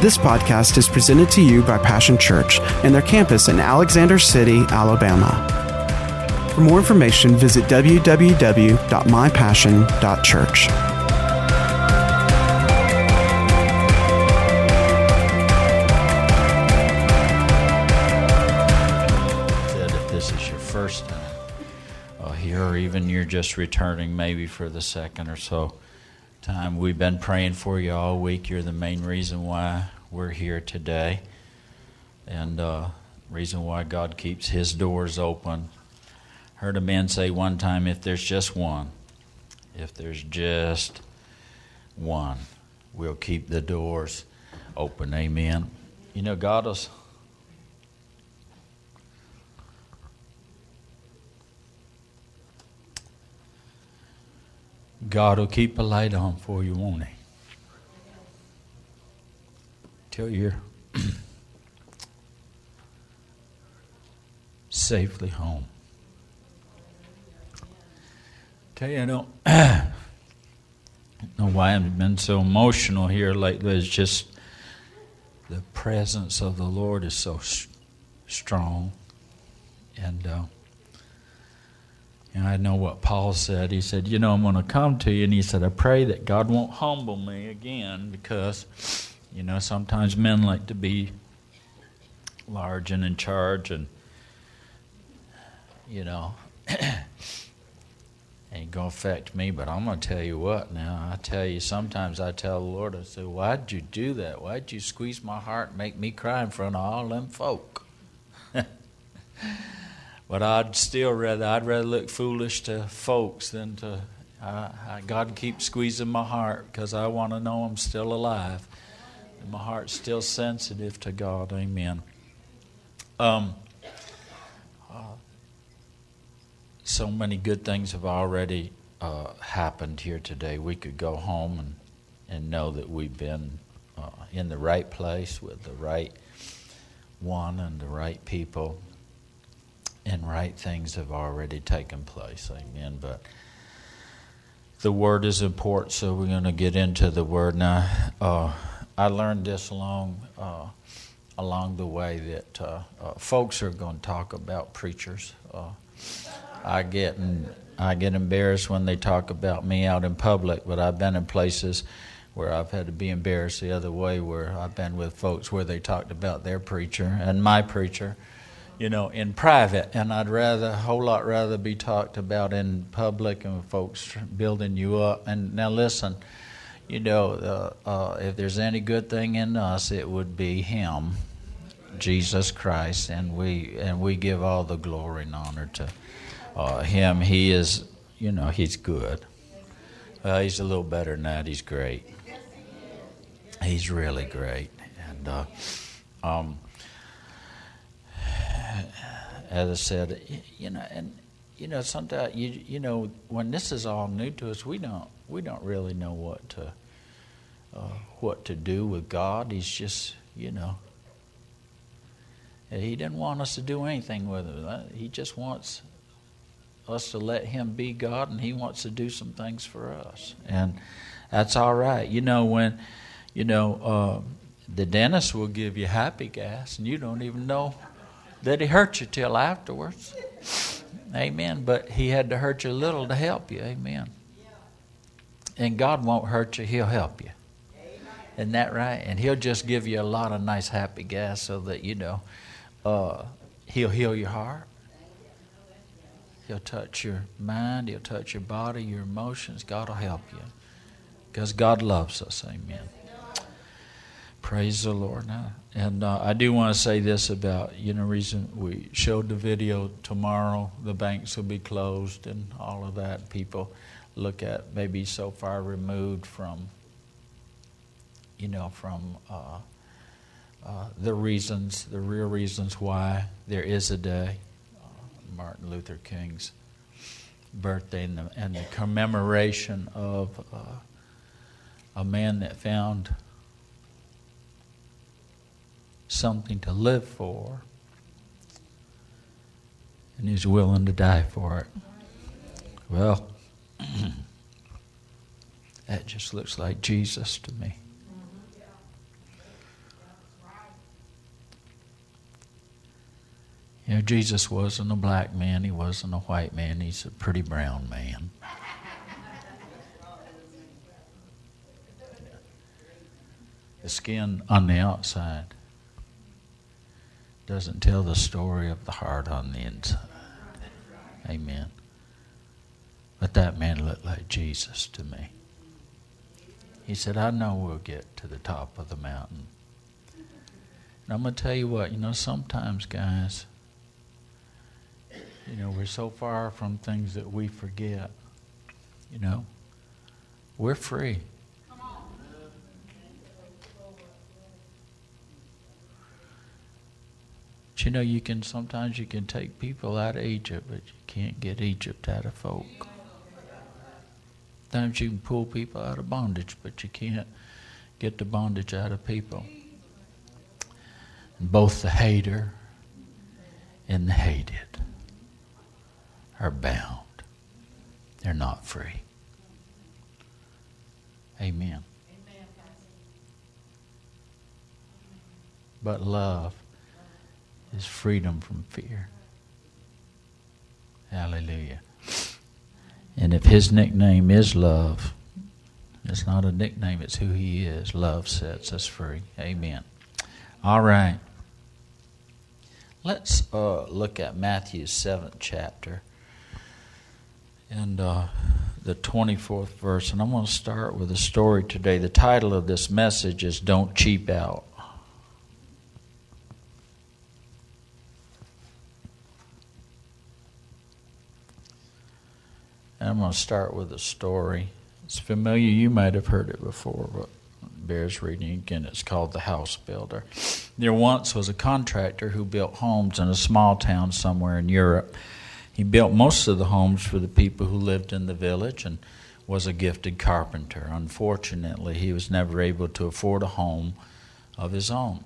This podcast is presented to you by Passion Church and their campus in Alexander City, Alabama. For more information, visit www.mypassion.church. If this is your first time uh, here, or even you're just returning maybe for the second or so time, we've been praying for you all week. You're the main reason why we're here today, and uh, reason why God keeps His doors open. Heard a man say one time, "If there's just one, if there's just one, we'll keep the doors open." Amen. You know, God is. God will keep a light on for you, won't He? Till you're safely home. Tell you, I don't know why I've been so emotional here lately. It's just the presence of the Lord is so strong. And. Uh, and I know what Paul said. He said, You know, I'm going to come to you. And he said, I pray that God won't humble me again because, you know, sometimes men like to be large and in charge and, you know, ain't going to affect me. But I'm going to tell you what now. I tell you, sometimes I tell the Lord, I say, Why'd you do that? Why'd you squeeze my heart and make me cry in front of all them folk? But I'd still rather I'd rather look foolish to folks than to I, God keeps squeezing my heart because I want to know I'm still alive. And my heart's still sensitive to God. Amen. Um, uh, so many good things have already uh, happened here today. We could go home and, and know that we've been uh, in the right place with the right one and the right people and right things have already taken place. Amen. But the word is important, so we're going to get into the word now. Uh, I learned this along uh, along the way that uh, uh folks are going to talk about preachers. Uh, I get I get embarrassed when they talk about me out in public, but I've been in places where I've had to be embarrassed the other way, where I've been with folks where they talked about their preacher and my preacher you know, in private, and I'd rather, a whole lot rather, be talked about in public and folks building you up. And now, listen, you know, uh, uh, if there's any good thing in us, it would be Him, Jesus Christ, and we and we give all the glory and honor to uh, Him. He is, you know, He's good. he's a little better than that. He's great. He's really great, and. Uh, um, as I said, you know, and you know, sometimes you you know when this is all new to us, we don't we don't really know what to uh, what to do with God. He's just you know, He didn't want us to do anything with Him. He just wants us to let Him be God, and He wants to do some things for us, and that's all right. You know when you know. Uh, the dentist will give you happy gas, and you don't even know that he hurt you till afterwards. Amen. But he had to hurt you a little to help you. Amen. And God won't hurt you, he'll help you. Isn't that right? And he'll just give you a lot of nice happy gas so that, you know, uh, he'll heal your heart. He'll touch your mind. He'll touch your body, your emotions. God will help you. Because God loves us. Amen. Praise the Lord. Now, and uh, I do want to say this about you know reason we showed the video tomorrow. The banks will be closed and all of that. People look at maybe so far removed from you know from uh, uh, the reasons, the real reasons why there is a day, uh, Martin Luther King's birthday and the, and the commemoration of uh, a man that found something to live for, and he's willing to die for it. Well, Hmm. that just looks like Jesus to me. You know, Jesus wasn't a black man, he wasn't a white man, he's a pretty brown man. The skin on the outside doesn't tell the story of the heart on the inside. Amen. But that man looked like Jesus to me. He said, I know we'll get to the top of the mountain. And I'm going to tell you what, you know, sometimes, guys, you know, we're so far from things that we forget. You know, we're free. But you know, you can sometimes you can take people out of Egypt, but you can't get Egypt out of folk. Sometimes you can pull people out of bondage, but you can't get the bondage out of people. And both the hater and the hated are bound. They're not free. Amen. But love is freedom from fear. Hallelujah. And if his nickname is love, it's not a nickname, it's who he is. Love sets us free. Amen. All right. Let's uh, look at Matthew's seventh chapter and uh, the 24th verse. And I'm going to start with a story today. The title of this message is Don't Cheap Out. I'm going to start with a story. It's familiar. You might have heard it before, but bears reading again. It's called The House Builder. There once was a contractor who built homes in a small town somewhere in Europe. He built most of the homes for the people who lived in the village and was a gifted carpenter. Unfortunately, he was never able to afford a home of his own.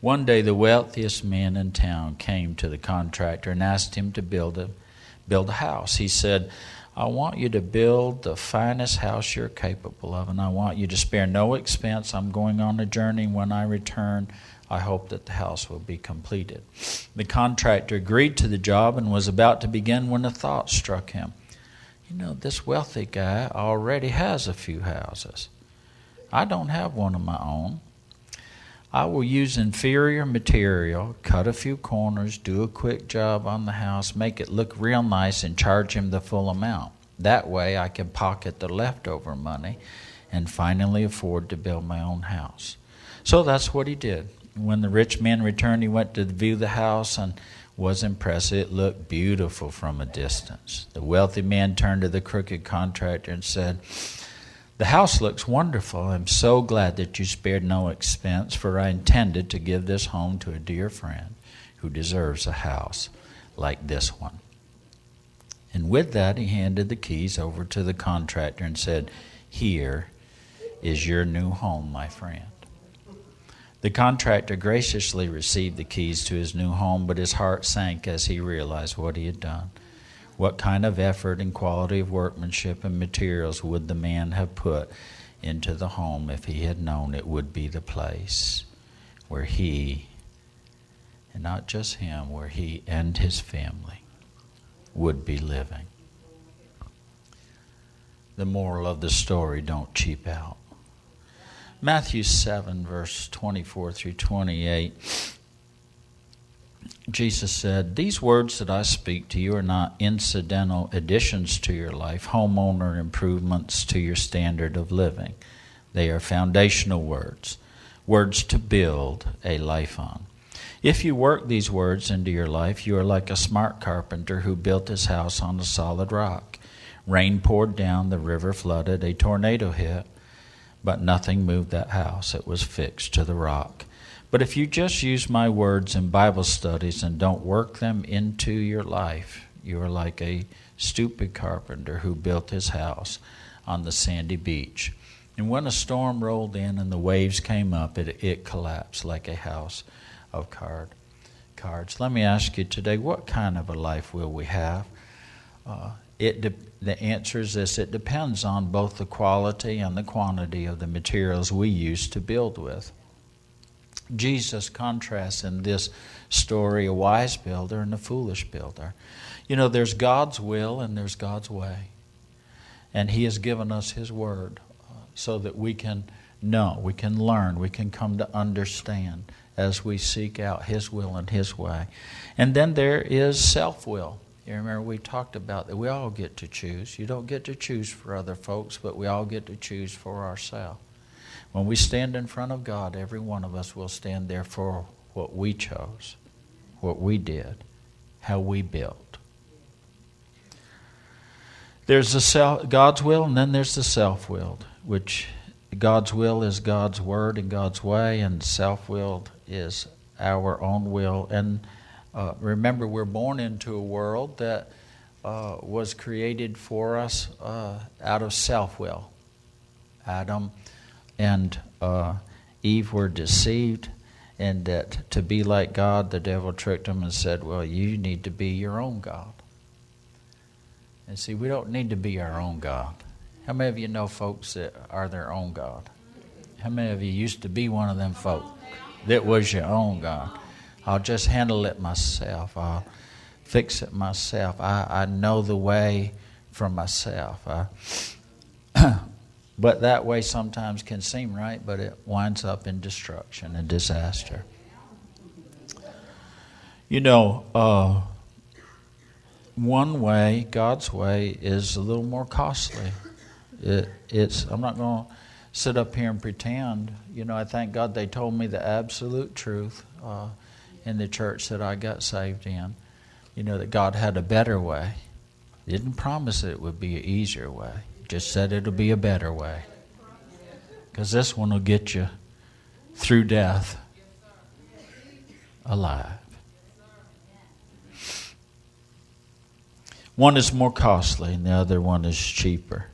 One day, the wealthiest man in town came to the contractor and asked him to build a, build a house. He said, I want you to build the finest house you're capable of, and I want you to spare no expense. I'm going on a journey. When I return, I hope that the house will be completed. The contractor agreed to the job and was about to begin when a thought struck him. You know, this wealthy guy already has a few houses. I don't have one of my own. I will use inferior material, cut a few corners, do a quick job on the house, make it look real nice, and charge him the full amount. That way I can pocket the leftover money and finally afford to build my own house. So that's what he did. When the rich man returned, he went to view the house and was impressed. It looked beautiful from a distance. The wealthy man turned to the crooked contractor and said, the house looks wonderful. I'm so glad that you spared no expense, for I intended to give this home to a dear friend who deserves a house like this one. And with that, he handed the keys over to the contractor and said, Here is your new home, my friend. The contractor graciously received the keys to his new home, but his heart sank as he realized what he had done. What kind of effort and quality of workmanship and materials would the man have put into the home if he had known it would be the place where he, and not just him, where he and his family would be living? The moral of the story don't cheap out. Matthew 7, verse 24 through 28 Jesus said, These words that I speak to you are not incidental additions to your life, homeowner improvements to your standard of living. They are foundational words, words to build a life on. If you work these words into your life, you are like a smart carpenter who built his house on a solid rock. Rain poured down, the river flooded, a tornado hit, but nothing moved that house. It was fixed to the rock. But if you just use my words in Bible studies and don't work them into your life, you are like a stupid carpenter who built his house on the sandy beach. And when a storm rolled in and the waves came up, it, it collapsed like a house of card, cards. Let me ask you today what kind of a life will we have? Uh, it de- the answer is this it depends on both the quality and the quantity of the materials we use to build with. Jesus contrasts in this story a wise builder and a foolish builder. You know, there's God's will and there's God's way. And He has given us His word uh, so that we can know, we can learn, we can come to understand as we seek out His will and His way. And then there is self will. You remember we talked about that we all get to choose. You don't get to choose for other folks, but we all get to choose for ourselves. When we stand in front of God, every one of us will stand there for what we chose, what we did, how we built. There's the self, God's will, and then there's the self willed, which God's will is God's word and God's way, and self willed is our own will. And uh, remember, we're born into a world that uh, was created for us uh, out of self will. Adam and uh, Eve were deceived, and that to be like God, the devil tricked them and said, Well, you need to be your own God. And see, we don't need to be our own God. How many of you know folks that are their own God? How many of you used to be one of them folk that was your own God? I'll just handle it myself. I'll fix it myself. I, I know the way for myself. I, but that way sometimes can seem right, but it winds up in destruction and disaster. You know, uh, one way, God's way, is a little more costly. It, it's I'm not going to sit up here and pretend. You know, I thank God they told me the absolute truth uh, in the church that I got saved in. You know that God had a better way. He didn't promise it would be an easier way. Just said it'll be a better way. Because this one will get you through death alive. One is more costly, and the other one is cheaper.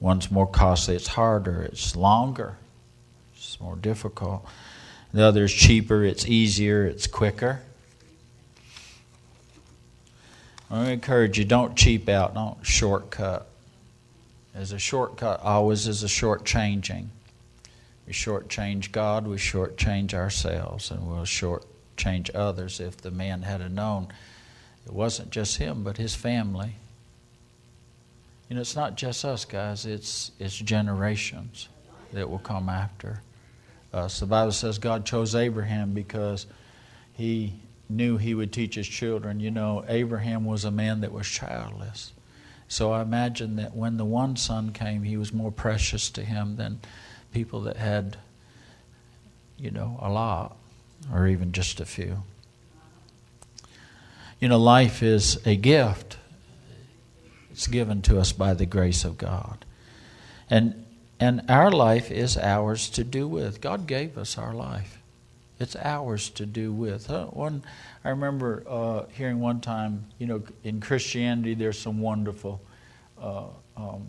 One's more costly, it's harder, it's longer, it's more difficult. The other is cheaper, it's easier, it's quicker. I encourage you don't cheap out, don't shortcut. As a shortcut always is a shortchanging. We shortchange God, we shortchange ourselves, and we'll shortchange others. If the man had known it wasn't just him, but his family, you know, it's not just us, guys, it's, it's generations that will come after us. The Bible says God chose Abraham because he knew he would teach his children. You know, Abraham was a man that was childless. So I imagine that when the one son came, he was more precious to him than people that had, you know, a lot or even just a few. You know, life is a gift. It's given to us by the grace of God. And and our life is ours to do with. God gave us our life. It's ours to do with. Uh, one, I remember uh, hearing one time, you know, in Christianity, there's some wonderful uh, um,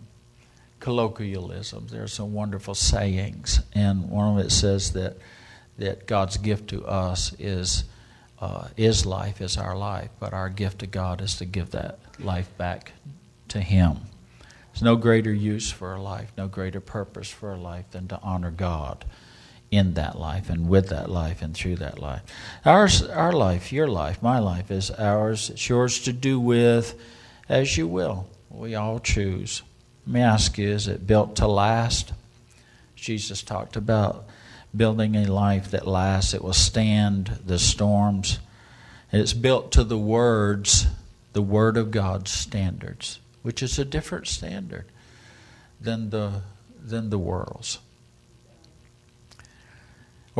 colloquialisms. There are some wonderful sayings, and one of it says that that God's gift to us is uh, is life, is our life, but our gift to God is to give that life back to Him. There's no greater use for a life, no greater purpose for a life than to honor God in that life and with that life and through that life. Ours, our life, your life, my life is ours. It's yours to do with as you will. We all choose. Let me ask you is it built to last? Jesus talked about building a life that lasts, it will stand the storms. It's built to the words, the Word of God's standards which is a different standard than the, than the world's?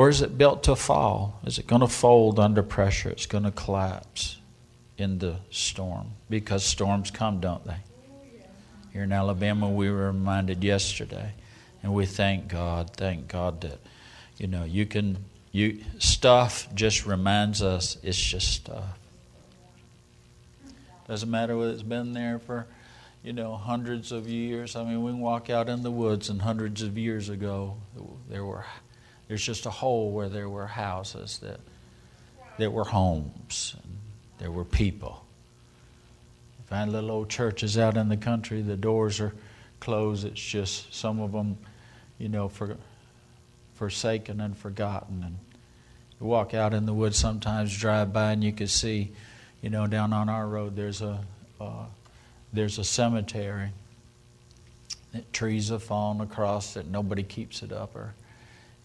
Or is it built to fall? Is it going to fold under pressure? It's going to collapse in the storm because storms come, don't they? Here in Alabama, we were reminded yesterday, and we thank God, thank God that you know you can you stuff just reminds us it's just stuff. Doesn't matter whether it's been there for you know, hundreds of years. I mean, we can walk out in the woods, and hundreds of years ago, there were there's just a hole where there were houses that there were homes, and there were people. You find little old churches out in the country, the doors are closed. It's just some of them, you know, for, forsaken and forgotten, and You walk out in the woods sometimes, drive by, and you can see, you know, down on our road there's a uh, there's a cemetery. That trees have fallen across it. Nobody keeps it up or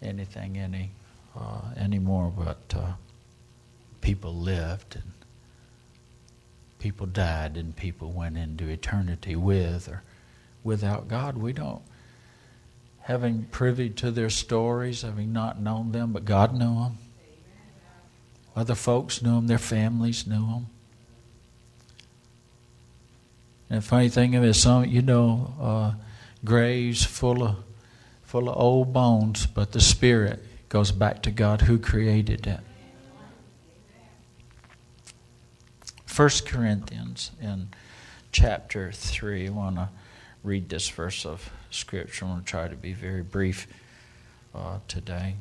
anything any uh, anymore. But uh, people lived and people died and people went into eternity with or without God. We don't having privy to their stories, having not known them, but God knew them. Other folks knew them, their families knew them. And the funny thing is, some you know, uh, graves full of full of old bones, but the spirit goes back to God who created it. First Corinthians in chapter three. I want to read this verse of scripture. I'm going to try to be very brief uh, today.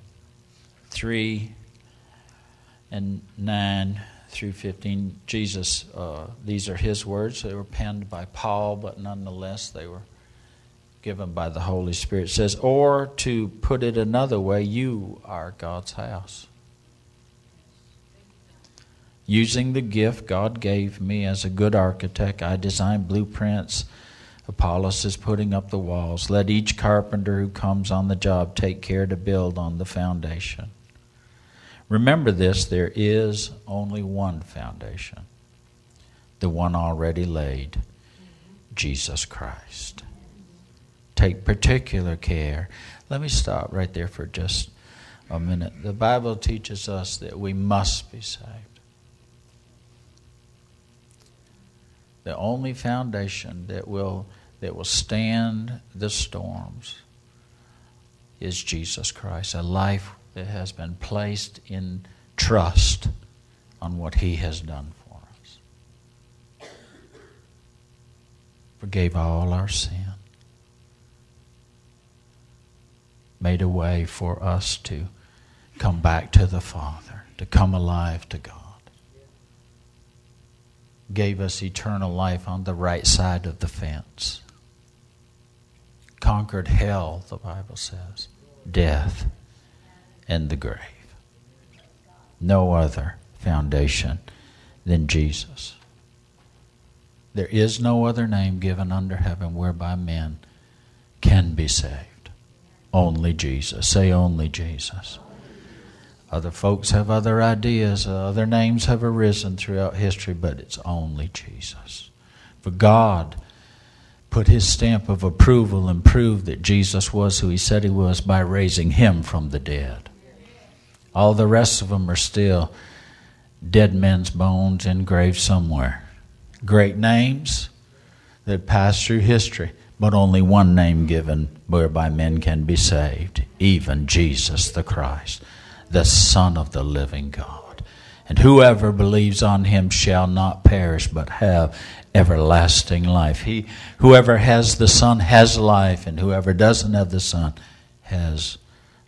3 and 9 through 15. Jesus, uh, these are his words. They were penned by Paul, but nonetheless, they were given by the Holy Spirit. It says, Or to put it another way, you are God's house. Using the gift God gave me as a good architect, I designed blueprints Apollos is putting up the walls. Let each carpenter who comes on the job take care to build on the foundation. Remember this there is only one foundation, the one already laid Jesus Christ. Take particular care. Let me stop right there for just a minute. The Bible teaches us that we must be saved. the only foundation that will that will stand the storms is Jesus Christ, a life that has been placed in trust on what he has done for us. Forgave all our sin. Made a way for us to come back to the Father, to come alive to God gave us eternal life on the right side of the fence. Conquered hell, the Bible says, death, and the grave. No other foundation than Jesus. There is no other name given under heaven whereby men can be saved. Only Jesus. Say only Jesus. Other folks have other ideas, uh, other names have arisen throughout history, but it's only Jesus. For God put his stamp of approval and proved that Jesus was who he said he was by raising him from the dead. All the rest of them are still dead men's bones engraved somewhere. Great names that pass through history, but only one name given whereby men can be saved, even Jesus the Christ the Son of the living God. And whoever believes on him shall not perish, but have everlasting life. He, whoever has the Son has life, and whoever doesn't have the Son has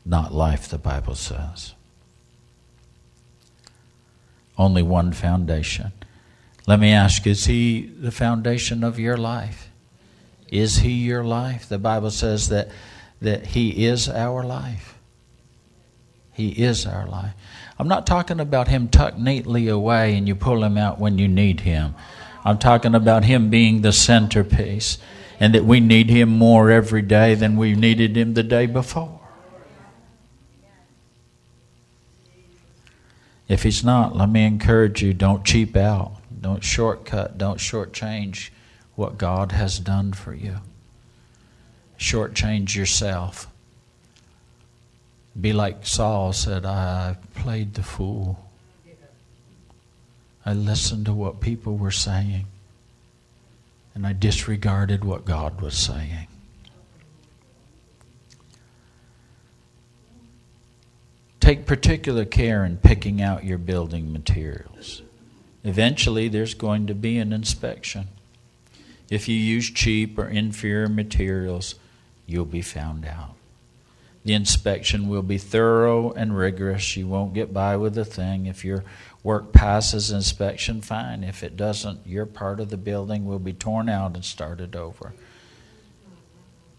not life, the Bible says. Only one foundation. Let me ask is he the foundation of your life? Is he your life? The Bible says that, that he is our life. He is our life. I'm not talking about Him tucked neatly away and you pull Him out when you need Him. I'm talking about Him being the centerpiece and that we need Him more every day than we needed Him the day before. If He's not, let me encourage you don't cheap out, don't shortcut, don't shortchange what God has done for you. Shortchange yourself. Be like Saul said, I played the fool. I listened to what people were saying, and I disregarded what God was saying. Take particular care in picking out your building materials. Eventually, there's going to be an inspection. If you use cheap or inferior materials, you'll be found out. The inspection will be thorough and rigorous. You won't get by with a thing. If your work passes inspection, fine. If it doesn't, your part of the building will be torn out and started over.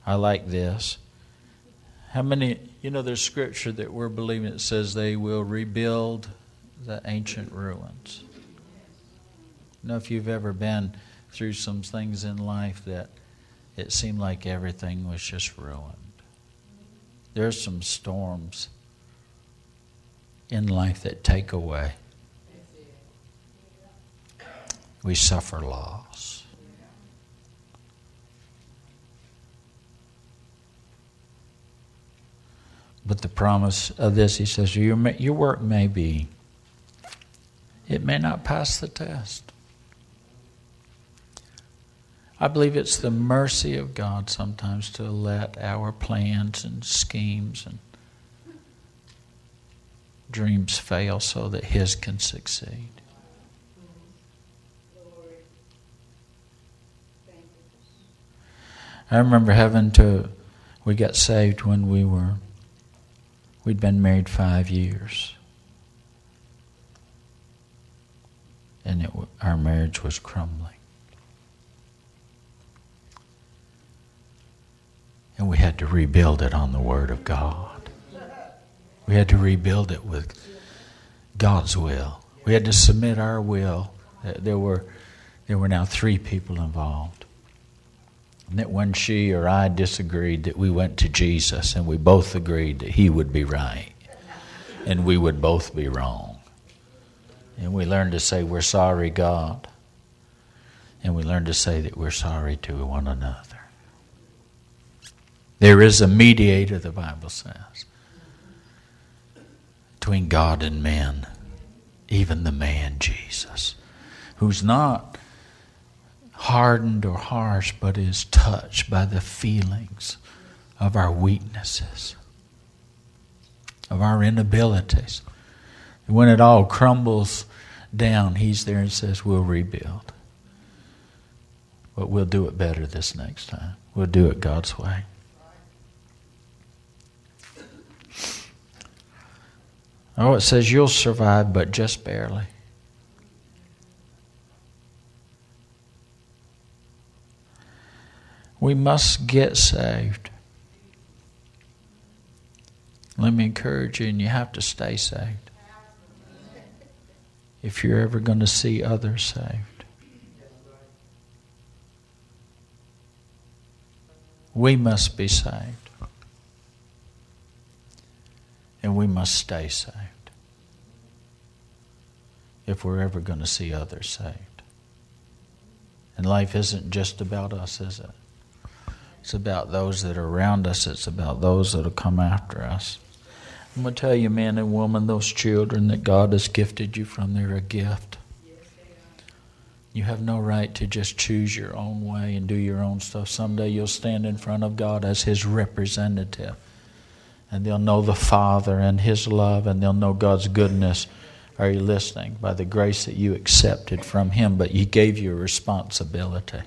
I like this. How many, you know, there's scripture that we're believing it says they will rebuild the ancient ruins. You know, if you've ever been through some things in life that it seemed like everything was just ruined. There's some storms in life that take away. We suffer loss. But the promise of this, he says, your, your work may be, it may not pass the test. I believe it's the mercy of God sometimes to let our plans and schemes and dreams fail so that His can succeed. I remember having to, we got saved when we were, we'd been married five years. And it, our marriage was crumbling. And we had to rebuild it on the Word of God. We had to rebuild it with God's will. We had to submit our will. Uh, there were, there were now three people involved. And that when she or I disagreed, that we went to Jesus and we both agreed that He would be right and we would both be wrong. And we learned to say, We're sorry, God. And we learned to say that we're sorry to one another. There is a mediator, the Bible says, between God and men, even the man Jesus, who's not hardened or harsh, but is touched by the feelings of our weaknesses, of our inabilities. And when it all crumbles down, he's there and says, We'll rebuild. But we'll do it better this next time. We'll do it God's way. Oh, it says you'll survive, but just barely. We must get saved. Let me encourage you, and you have to stay saved. If you're ever going to see others saved, we must be saved and we must stay saved if we're ever going to see others saved. And life isn't just about us, is it? It's about those that are around us, it's about those that will come after us. I'm going to tell you, man and woman, those children that God has gifted you from, they're a gift. You have no right to just choose your own way and do your own stuff. Someday you'll stand in front of God as His representative and they'll know the Father and His love, and they'll know God's goodness. Are you listening? By the grace that you accepted from Him, but He gave you a responsibility.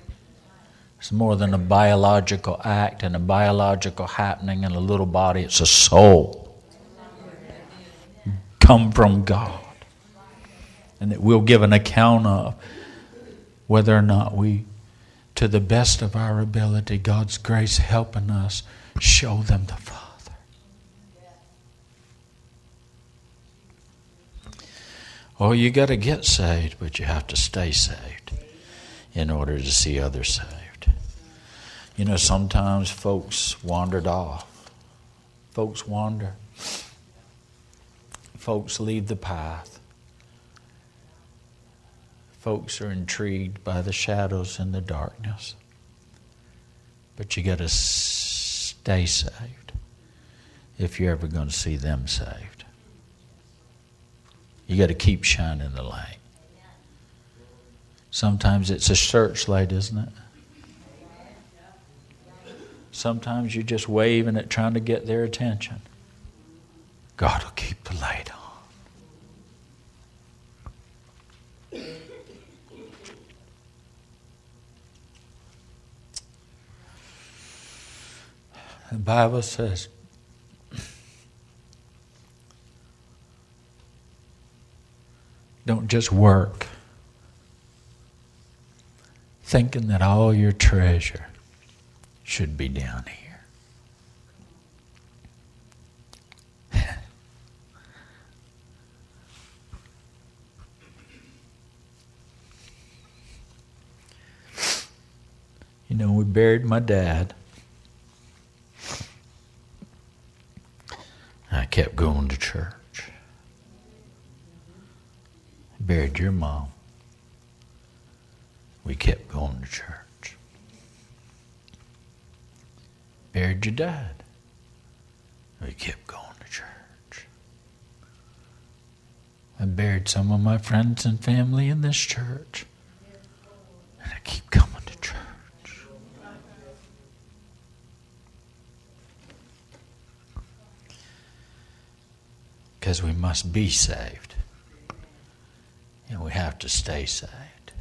It's more than a biological act and a biological happening in a little body, it's a soul. Come from God. And that we'll give an account of whether or not we, to the best of our ability, God's grace helping us show them the Oh, you got to get saved, but you have to stay saved in order to see others saved. You know, sometimes folks wandered off. Folks wander. Folks leave the path. Folks are intrigued by the shadows and the darkness. But you got to stay saved if you're ever going to see them saved. You got to keep shining the light. Sometimes it's a searchlight, isn't it? Sometimes you're just waving it, trying to get their attention. God will keep the light on. The Bible says Don't just work thinking that all your treasure should be down here. you know, we buried my dad. I kept going to church. Buried your mom. We kept going to church. Buried your dad. We kept going to church. I buried some of my friends and family in this church. And I keep coming to church. Because we must be saved. And we have to stay saved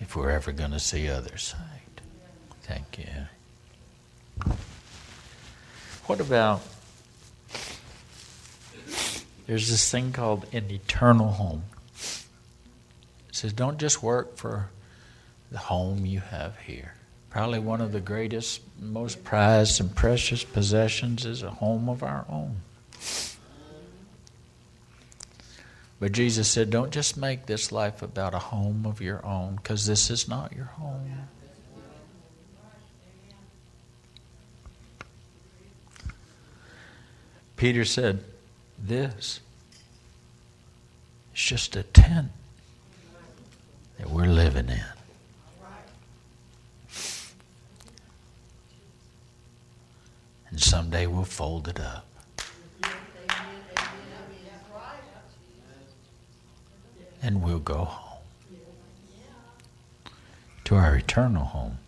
if we're ever going to see others saved. Thank you. What about there's this thing called an eternal home. It says don't just work for the home you have here. Probably one of the greatest, most prized and precious possessions is a home of our own. But Jesus said, Don't just make this life about a home of your own, because this is not your home. Peter said, This is just a tent that we're living in. And someday we'll fold it up. And we'll go home to our eternal home.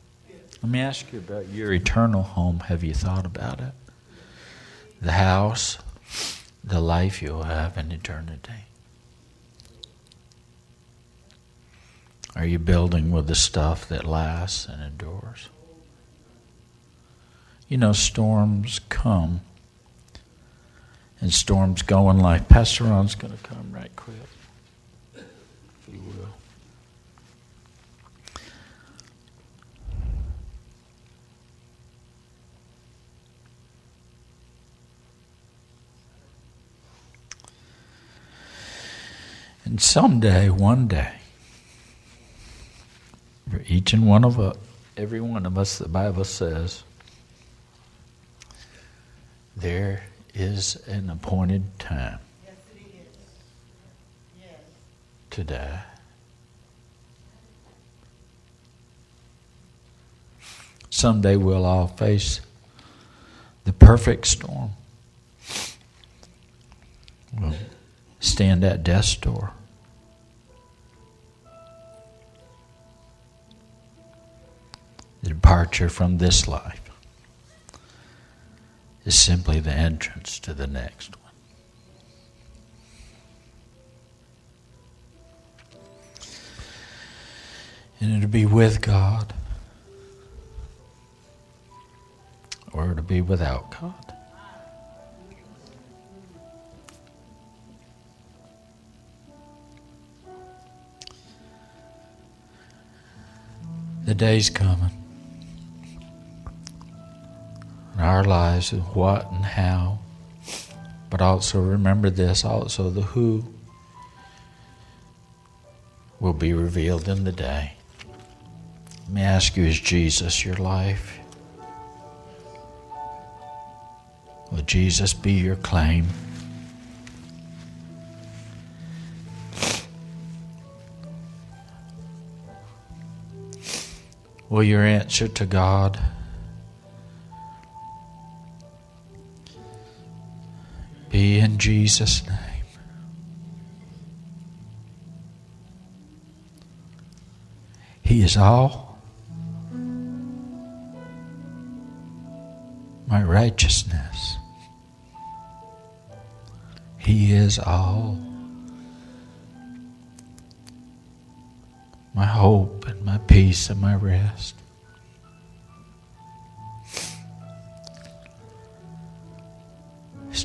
Let me ask you about your eternal home. Have you thought about it? The house, the life you'll have in eternity. Are you building with the stuff that lasts and endures? You know, storms come and storms go in life. Pastor Ron's going to come right quick. And someday, one day, for each and one of us, every one of us, the Bible says, there is an appointed time yes, yes. to die. Someday we'll all face the perfect storm. We'll stand at death's door. The departure from this life is simply the entrance to the next one. And to be with God or to be without God. The day's coming. Our lives is what and how. But also remember this also the who will be revealed in the day. Let me ask you, is Jesus your life? Will Jesus be your claim? Will your answer to God in Jesus' name? He is all my righteousness. He is all my hope and my peace and my rest.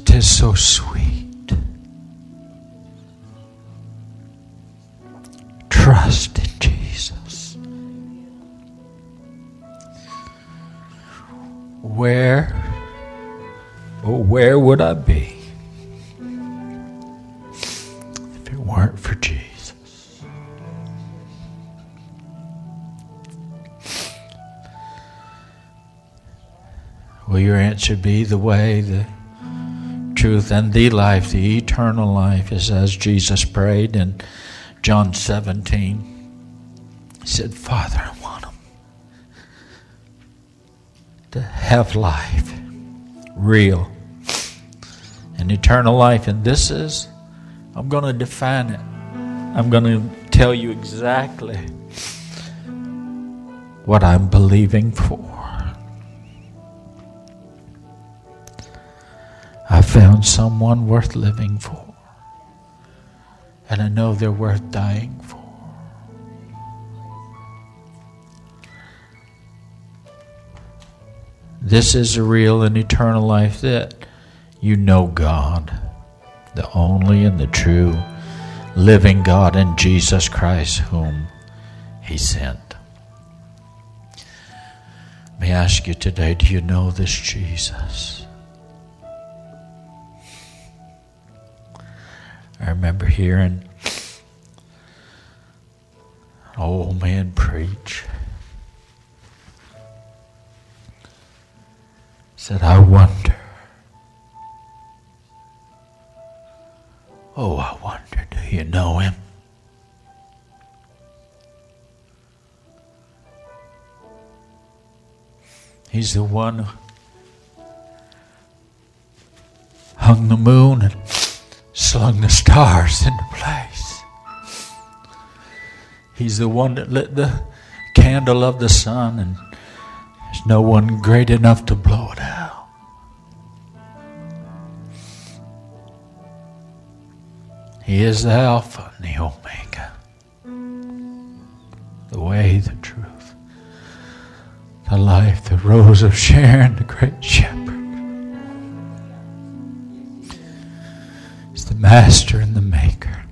It is so sweet. Trust in Jesus. Where, oh, where would I be if it weren't for Jesus? Will your answer be the way, the truth, and the life, the eternal life, is as Jesus prayed in John 17? He said, Father, I want them to have life, real, and eternal life. And this is, I'm going to define it. I'm going to tell you exactly what I'm believing for. Found someone worth living for. And I know they're worth dying for. This is a real and eternal life that you know God, the only and the true living God, and Jesus Christ, whom He sent. May I ask you today do you know this Jesus? I remember hearing an old man preach. Said, I wonder. Oh, I wonder, do you know him? He's the one who hung the moon and slung the stars into place. He's the one that lit the candle of the sun, and there's no one great enough to blow it out. He is the Alpha and the Omega, the way, the truth the life, the rose of Sharon, the great shepherd. Master and the maker.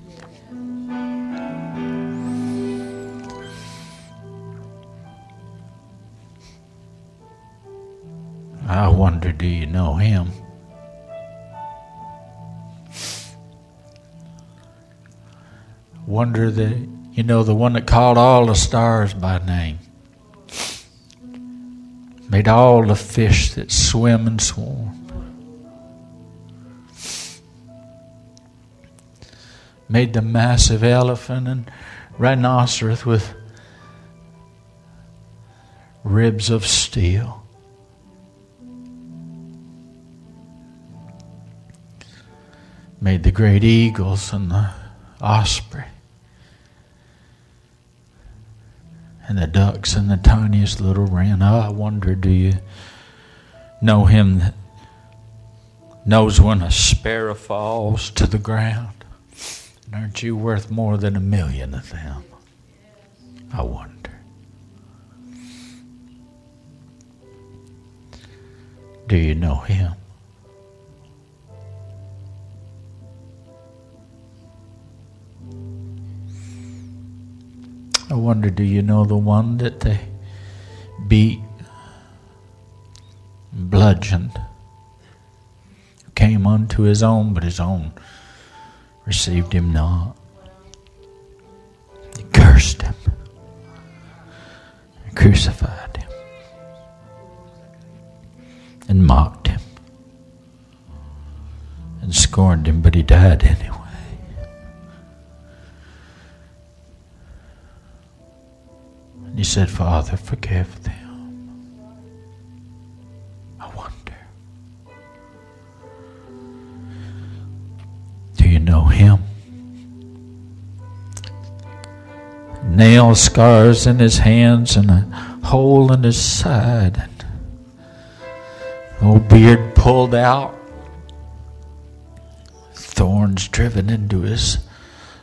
I wonder, do you know him? Wonder that, you know, the one that called all the stars by name made all the fish that swim and swarm. Made the massive elephant and rhinoceros with ribs of steel. Made the great eagles and the osprey. and the ducks and the tiniest little wren. Oh, I wonder, do you know him that knows when a sparrow falls to the ground? And aren't you worth more than a million of them? I wonder. Do you know him? I wonder, do you know the one that they beat, bludgeoned, came unto his own, but his own received him not? He cursed him, and crucified him, and mocked him, and scorned him, but he died anyway. he said, Father, forgive them. Know him? Nail scars in his hands and a hole in his side. Old beard pulled out. Thorns driven into his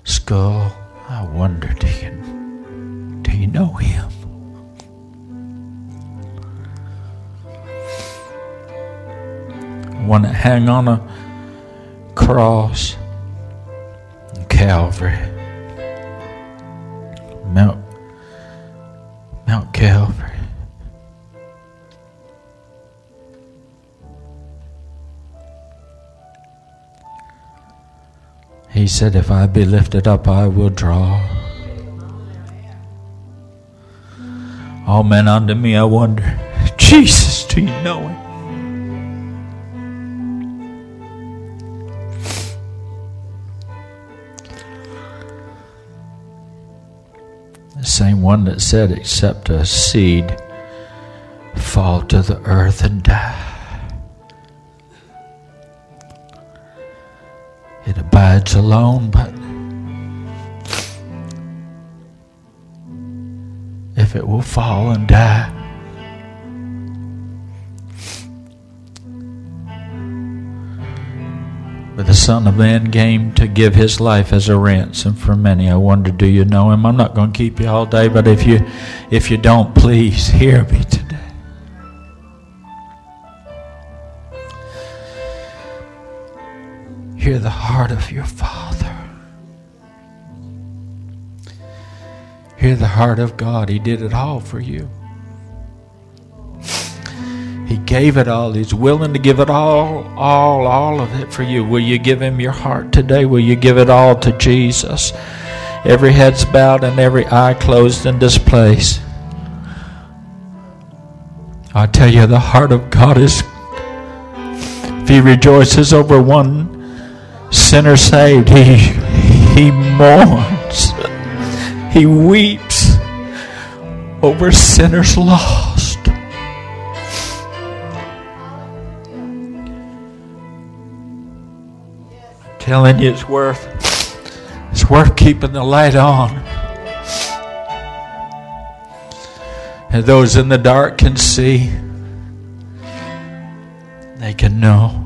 skull. I wonder, do you do you know him? One that hang on a cross Calvary. Mount Mount Calvary. He said, If I be lifted up, I will draw. All men unto me, I wonder, Jesus, do you know him? Same one that said, except a seed fall to the earth and die. It abides alone, but if it will fall and die, But the Son of Man came to give his life as a ransom for many. I wonder, do you know him? I'm not going to keep you all day, but if you if you don't, please hear me today. Hear the heart of your Father. Hear the heart of God. He did it all for you. He gave it all. He's willing to give it all, all, all of it for you. Will you give him your heart today? Will you give it all to Jesus? Every head's bowed and every eye closed in this place. I tell you, the heart of God is, if He rejoices over one sinner saved, He, he mourns, He weeps over sinners lost. Telling you it's worth it's worth keeping the light on. And those in the dark can see. They can know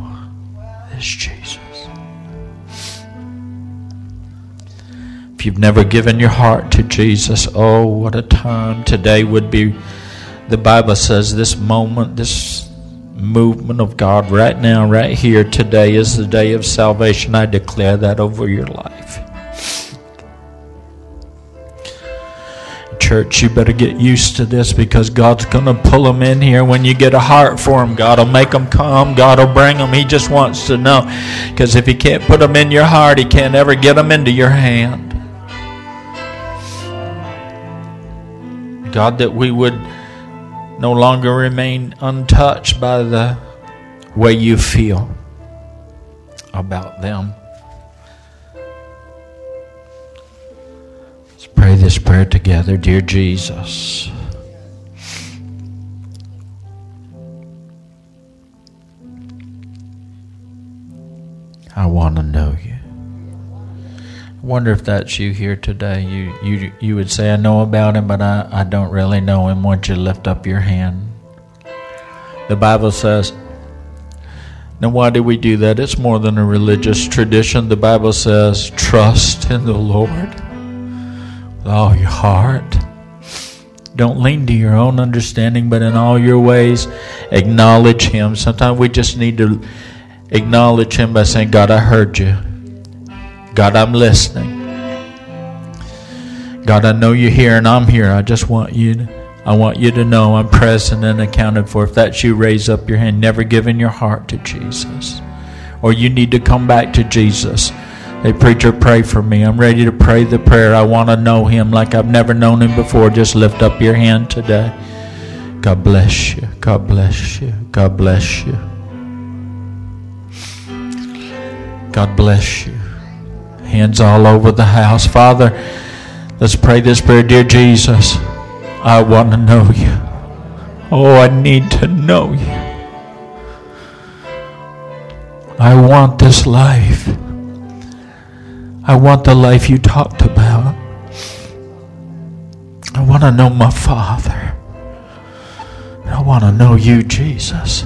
this Jesus. If you've never given your heart to Jesus, oh, what a time today would be. The Bible says this moment, this movement of God right now, right here, today is the day of salvation. I declare that over your life. Church, you better get used to this because God's going to pull them in here. When you get a heart for them, God will make them come. God will bring them. He just wants to know. Because if He can't put them in your heart, He can't ever get them into your hand. God, that we would no longer remain untouched by the way you feel about them. Let's pray this prayer together, dear Jesus. I want to know you. Wonder if that's you here today. You you you would say I know about him, but I, I don't really know him. Won't you lift up your hand? The Bible says. Now, why do we do that? It's more than a religious tradition. The Bible says, trust in the Lord with all your heart. Don't lean to your own understanding, but in all your ways, acknowledge Him. Sometimes we just need to acknowledge Him by saying, God, I heard you. God, I'm listening. God, I know you're here and I'm here. I just want you to, I want you to know I'm present and accounted for. If that's you, raise up your hand. Never giving your heart to Jesus. Or you need to come back to Jesus. Hey, preacher, pray for me. I'm ready to pray the prayer. I want to know him like I've never known him before. Just lift up your hand today. God bless you. God bless you. God bless you. God bless you hands all over the house. Father, let's pray this prayer. Dear Jesus, I want to know you. Oh, I need to know you. I want this life. I want the life you talked about. I want to know my Father. I want to know you, Jesus.